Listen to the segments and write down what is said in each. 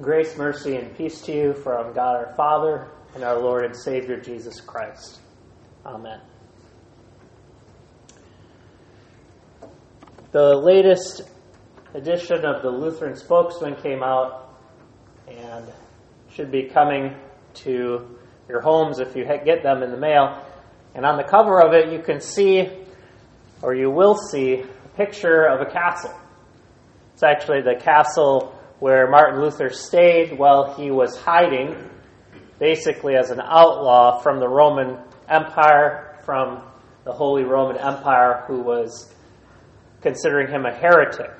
Grace, mercy, and peace to you from God our Father and our Lord and Savior Jesus Christ. Amen. The latest edition of the Lutheran Spokesman came out and should be coming to your homes if you get them in the mail. And on the cover of it, you can see, or you will see, a picture of a castle. It's actually the castle where Martin Luther stayed while he was hiding, basically as an outlaw from the Roman Empire, from the Holy Roman Empire, who was considering him a heretic.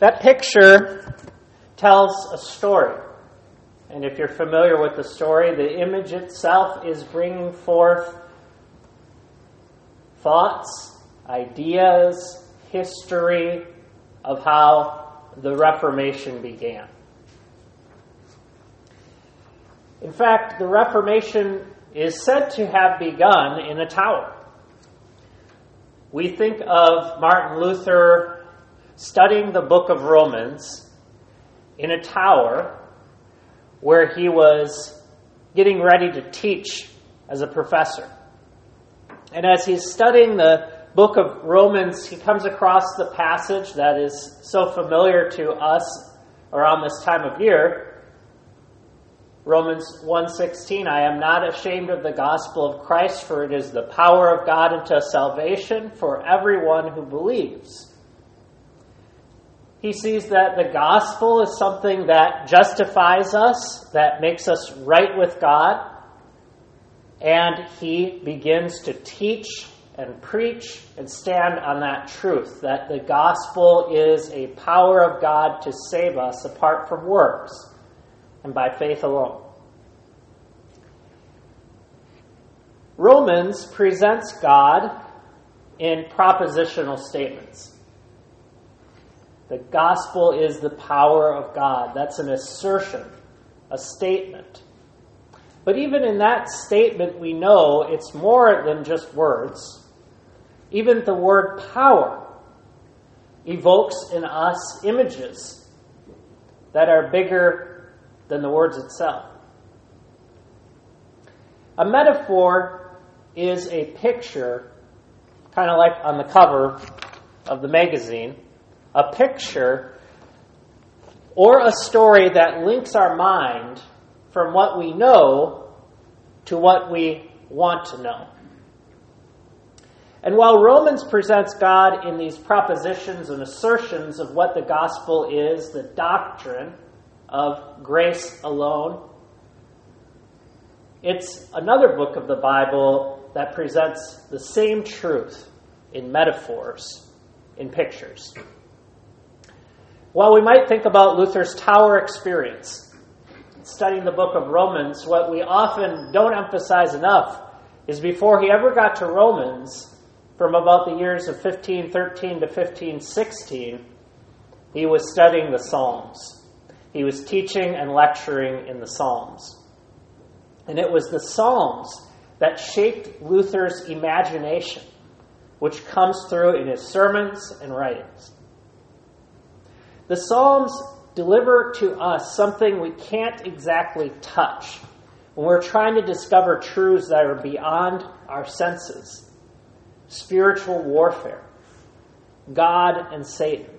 That picture tells a story. And if you're familiar with the story, the image itself is bringing forth thoughts, ideas, history of how the Reformation began. In fact, the Reformation is said to have begun in a tower. We think of Martin Luther studying the book of Romans in a tower where he was getting ready to teach as a professor. And as he's studying the book of Romans, he comes across the passage that is so familiar to us around this time of year. Romans 1:16 I am not ashamed of the gospel of Christ for it is the power of God unto salvation for everyone who believes. He sees that the gospel is something that justifies us, that makes us right with God, and he begins to teach and preach and stand on that truth that the gospel is a power of God to save us apart from works and by faith alone. Romans presents God in propositional statements. The gospel is the power of God. That's an assertion, a statement. But even in that statement, we know it's more than just words. Even the word power evokes in us images that are bigger than the words itself. A metaphor is a picture, kind of like on the cover of the magazine, a picture or a story that links our mind from what we know to what we want to know. And while Romans presents God in these propositions and assertions of what the gospel is, the doctrine of grace alone, it's another book of the Bible that presents the same truth in metaphors, in pictures. While we might think about Luther's tower experience, studying the book of Romans, what we often don't emphasize enough is before he ever got to Romans, from about the years of 1513 to 1516, he was studying the Psalms. He was teaching and lecturing in the Psalms. And it was the Psalms that shaped Luther's imagination, which comes through in his sermons and writings. The Psalms deliver to us something we can't exactly touch when we're trying to discover truths that are beyond our senses spiritual warfare, God and Satan,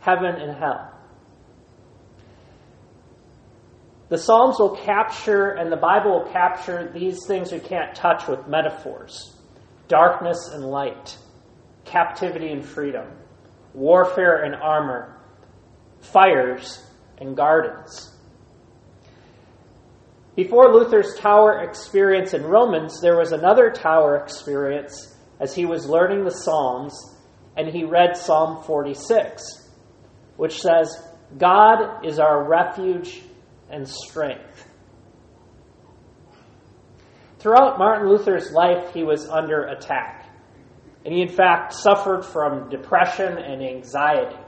heaven and hell. The Psalms will capture, and the Bible will capture these things we can't touch with metaphors. Darkness and light, captivity and freedom, warfare and armor, fires and gardens. Before Luther's tower experience in Romans, there was another tower experience as he was learning the Psalms, and he read Psalm 46, which says, God is our refuge and strength. Throughout Martin Luther's life, he was under attack. And he, in fact, suffered from depression and anxiety.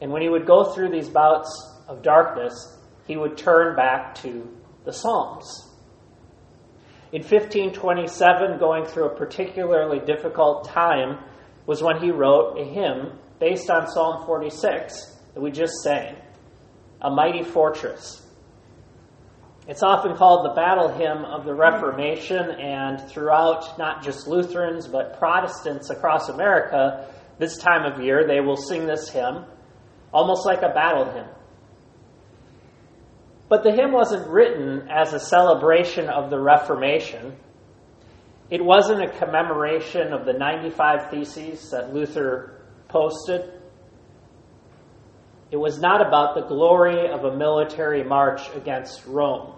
And when he would go through these bouts of darkness, he would turn back to the Psalms. In 1527, going through a particularly difficult time, was when he wrote a hymn based on Psalm 46 that we just sang. a mighty fortress. It's often called the battle hymn of the Reformation, and throughout not just Lutherans, but Protestants across America, this time of year, they will sing this hymn, almost like a battle hymn. But the hymn wasn't written as a celebration of the Reformation. It wasn't a commemoration of the 95 Theses that Luther posted. It was not about the glory of a military march against Rome.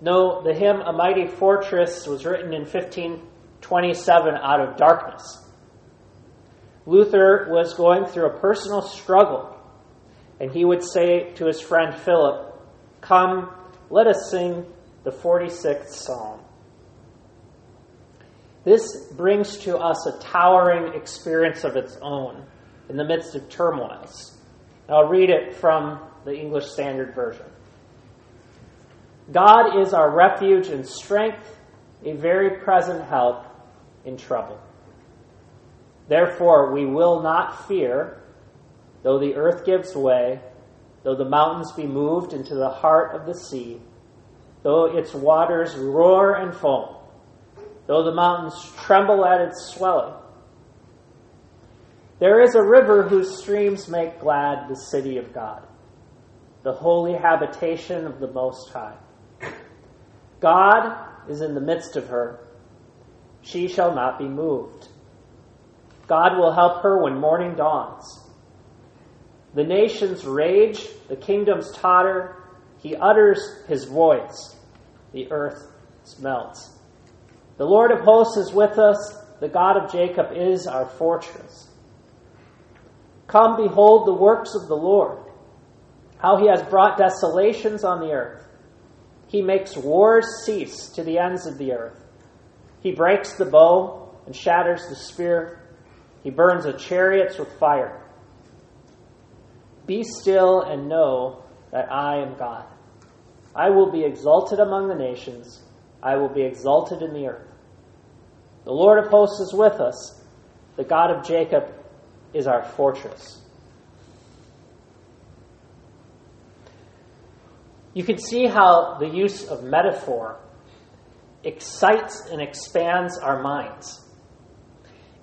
No, the hymn A Mighty Fortress was written in 1527 out of darkness. Luther was going through a personal struggle, and he would say to his friend Philip, Come, let us sing the 46th Psalm. This brings to us a towering experience of its own in the midst of turmoils. I'll read it from the English Standard Version. God is our refuge and strength, a very present help in trouble. Therefore, we will not fear, though the earth gives way, though the mountains be moved into the heart of the sea, though its waters roar and foam, though the mountains tremble at its swelling. There is a river whose streams make glad the city of God, the holy habitation of the Most High. God is in the midst of her. She shall not be moved. God will help her when morning dawns. The nations rage, the kingdoms totter. He utters his voice. The earth melts. The Lord of hosts is with us. The God of Jacob is our fortress. Come, behold the works of the Lord, how he has brought desolations on the earth. He makes wars cease to the ends of the earth. He breaks the bow and shatters the spear. He burns the chariots with fire. Be still and know that I am God. I will be exalted among the nations. I will be exalted in the earth. The Lord of hosts is with us. The God of Jacob is our fortress. You can see how the use of metaphor excites and expands our minds.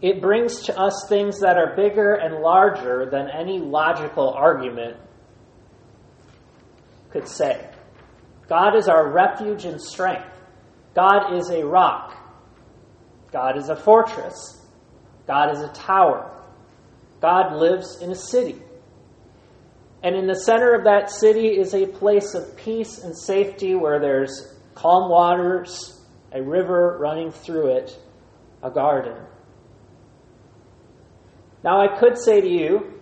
It brings to us things that are bigger and larger than any logical argument could say. God is our refuge and strength. God is a rock. God is a fortress. God is a tower. God lives in a city. And in the center of that city is a place of peace and safety where there's calm waters, a river running through it, a garden. Now, I could say to you,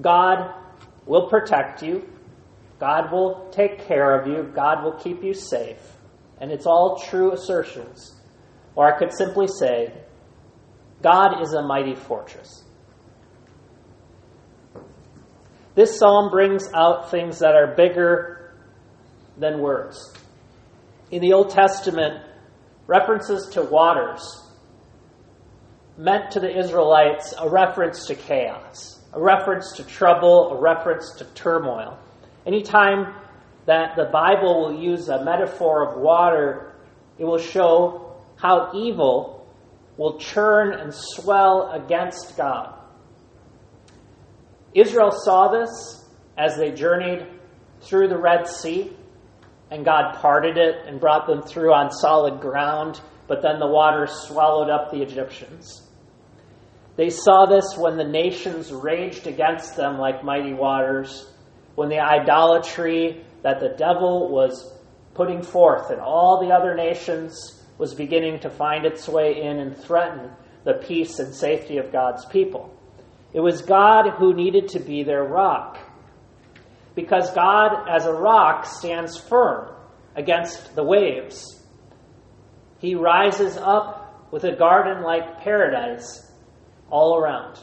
God will protect you, God will take care of you, God will keep you safe. And it's all true assertions. Or I could simply say, God is a mighty fortress. This psalm brings out things that are bigger than words. In the Old Testament, references to waters meant to the Israelites a reference to chaos, a reference to trouble, a reference to turmoil. Anytime that the Bible will use a metaphor of water, it will show how evil will churn and swell against God. Israel saw this as they journeyed through the Red Sea, and God parted it and brought them through on solid ground, but then the water swallowed up the Egyptians. They saw this when the nations raged against them like mighty waters, when the idolatry that the devil was putting forth in all the other nations was beginning to find its way in and threaten the peace and safety of God's people. It was God who needed to be their rock. Because God, as a rock, stands firm against the waves. He rises up with a garden like paradise all around.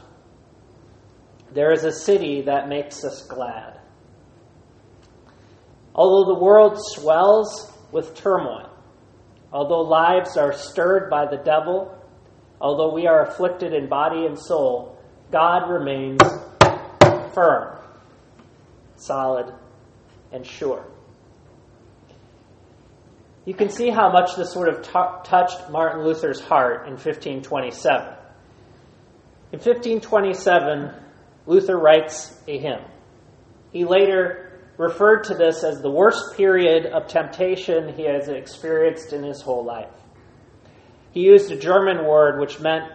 There is a city that makes us glad. Although the world swells with turmoil, although lives are stirred by the devil, although we are afflicted in body and soul, God remains firm. solid, and sure. You can see how much this sort of t- touched Martin Luther's heart in 1527. In 1527, Luther writes a hymn. He later referred to this as the worst period of temptation he has experienced in his whole life. He used a German word which meant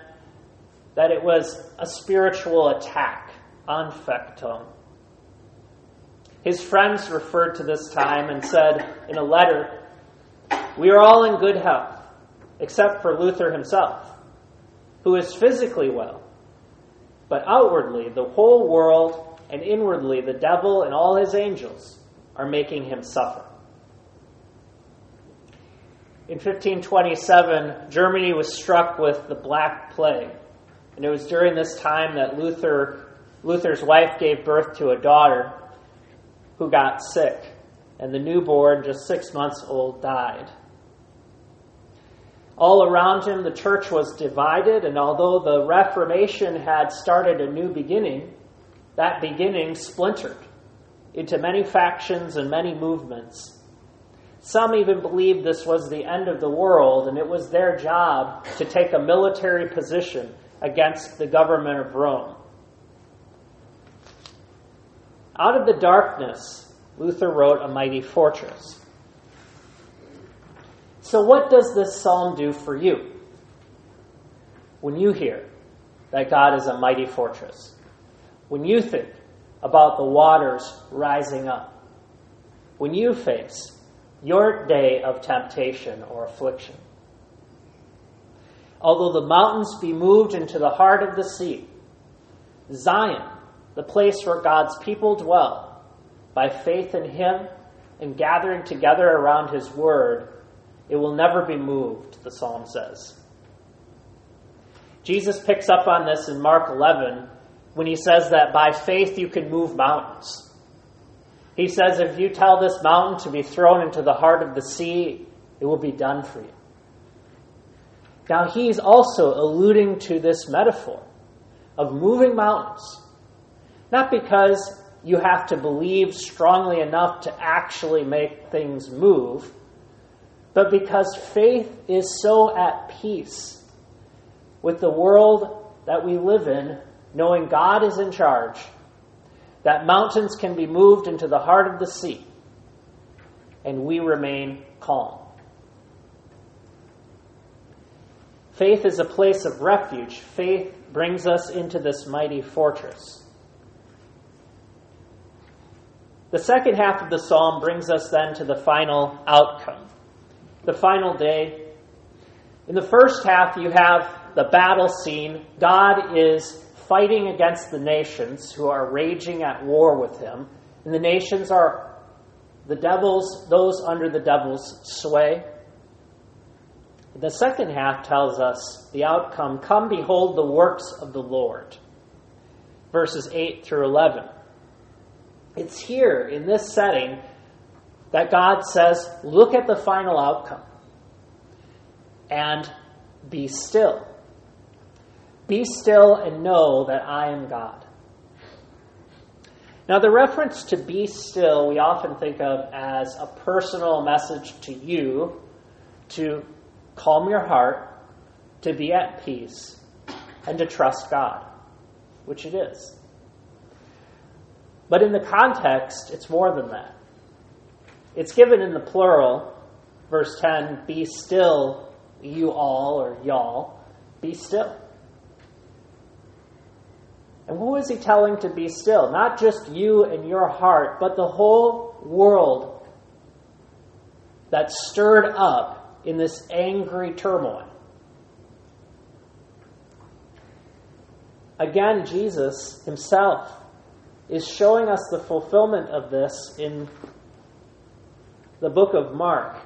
that it was a spiritual attack, Anfechtung. His friends referred to this time and said in a letter we are all in good health, except for Luther himself, who is physically well. But outwardly, the whole world, and inwardly, the devil and all his angels are making him suffer. In 1527, Germany was struck with the Black Plague, and it was during this time that Luther, Luther's wife gave birth to a daughter who got sick, and the newborn, just six months old, died. All around him, the church was divided, and although the Reformation had started a new beginning, that beginning splintered into many factions and many movements. Some even believed this was the end of the world, and it was their job to take a military position against the government of Rome. Out of the darkness, Luther wrote a mighty fortress. So, what does this psalm do for you when you hear that God is a mighty fortress? When you think about the waters rising up? When you face your day of temptation or affliction? Although the mountains be moved into the heart of the sea, Zion, the place where God's people dwell, by faith in Him and gathering together around His word, it will never be moved, the psalm says. Jesus picks up on this in Mark 11 when he says that by faith you can move mountains. He says, if you tell this mountain to be thrown into the heart of the sea, it will be done for you. Now, he's also alluding to this metaphor of moving mountains. Not because you have to believe strongly enough to actually make things move, but because faith is so at peace with the world that we live in, knowing God is in charge, that mountains can be moved into the heart of the sea, and we remain calm. Faith is a place of refuge. Faith brings us into this mighty fortress. The second half of the psalm brings us then to the final outcome the final day. In the first half, you have the battle scene. God is fighting against the nations who are raging at war with him. And the nations are the devil's, those under the devil's sway. The second half tells us the outcome Come, behold the works of the Lord. Verses 8 through 11. It's here in this setting that God says, look at the final outcome and be still. Be still and know that I am God. Now, the reference to be still we often think of as a personal message to you to calm your heart, to be at peace, and to trust God, which it is. But in the context, it's more than that. It's given in the plural, verse 10 Be still, you all, or y'all, be still. And who is he telling to be still? Not just you and your heart, but the whole world that's stirred up in this angry turmoil. Again, Jesus himself is showing us the fulfillment of this in the book of Mark.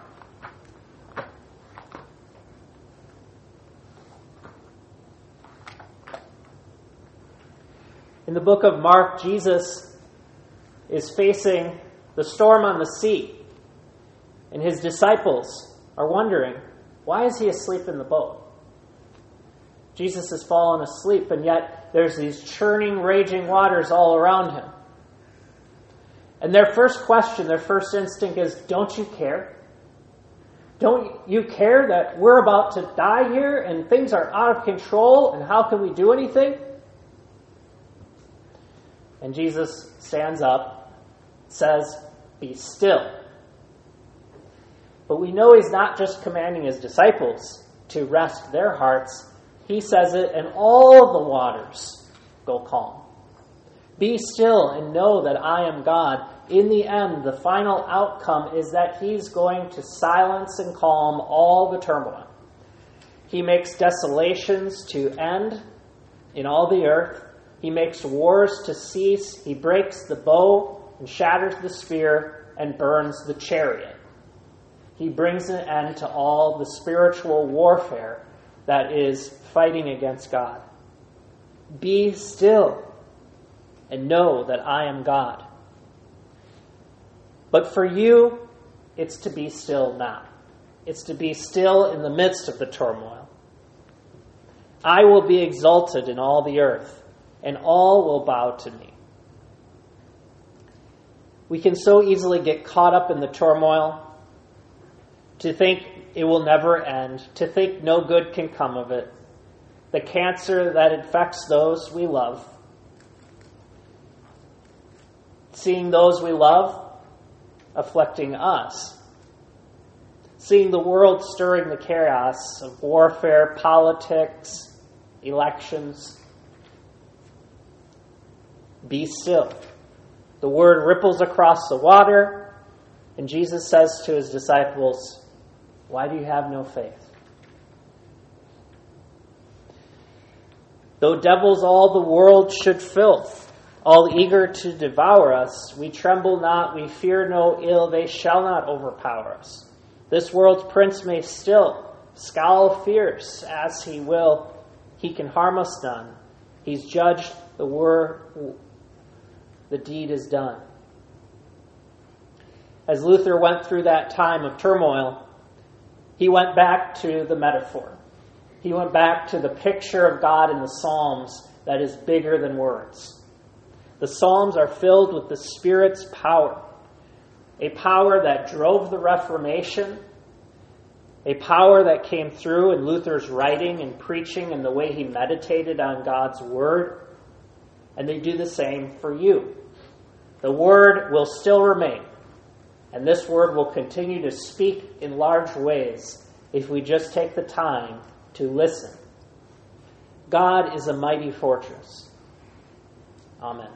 In the book of Mark, Jesus is facing the storm on the sea, and his disciples are wondering, why is he asleep in the boat? Jesus has fallen asleep, and yet there's these churning, raging waters all around him. And their first question, their first instinct is Don't you care? Don't you care that we're about to die here and things are out of control and how can we do anything? And Jesus stands up, says, Be still. But we know he's not just commanding his disciples to rest their hearts, he says it, and all the waters go calm. Be still and know that I am God. In the end, the final outcome is that he's going to silence and calm all the turmoil. He makes desolations to end in all the earth. He makes wars to cease. He breaks the bow and shatters the spear and burns the chariot. He brings an end to all the spiritual warfare that is fighting against God. Be still and know that I am God. But for you, it's to be still now. It's to be still in the midst of the turmoil. I will be exalted in all the earth, and all will bow to me. We can so easily get caught up in the turmoil, to think it will never end, to think no good can come of it, the cancer that infects those we love seeing those we love afflicting us, seeing the world stirring the chaos of warfare, politics, elections. Be still. The word ripples across the water, and Jesus says to his disciples, Why do you have no faith? Though devils all the world should filth, all eager to devour us. We tremble not, we fear no ill, they shall not overpower us. This world's prince may still scowl fierce as he will, he can harm us none. He's judged, the word, the deed is done. As Luther went through that time of turmoil, he went back to the metaphor. He went back to the picture of God in the Psalms that is bigger than words. The Psalms are filled with the Spirit's power, a power that drove the Reformation, a power that came through in Luther's writing and preaching and the way he meditated on God's Word. And they do the same for you. The Word will still remain, and this Word will continue to speak in large ways if we just take the time to listen. God is a mighty fortress. Amen.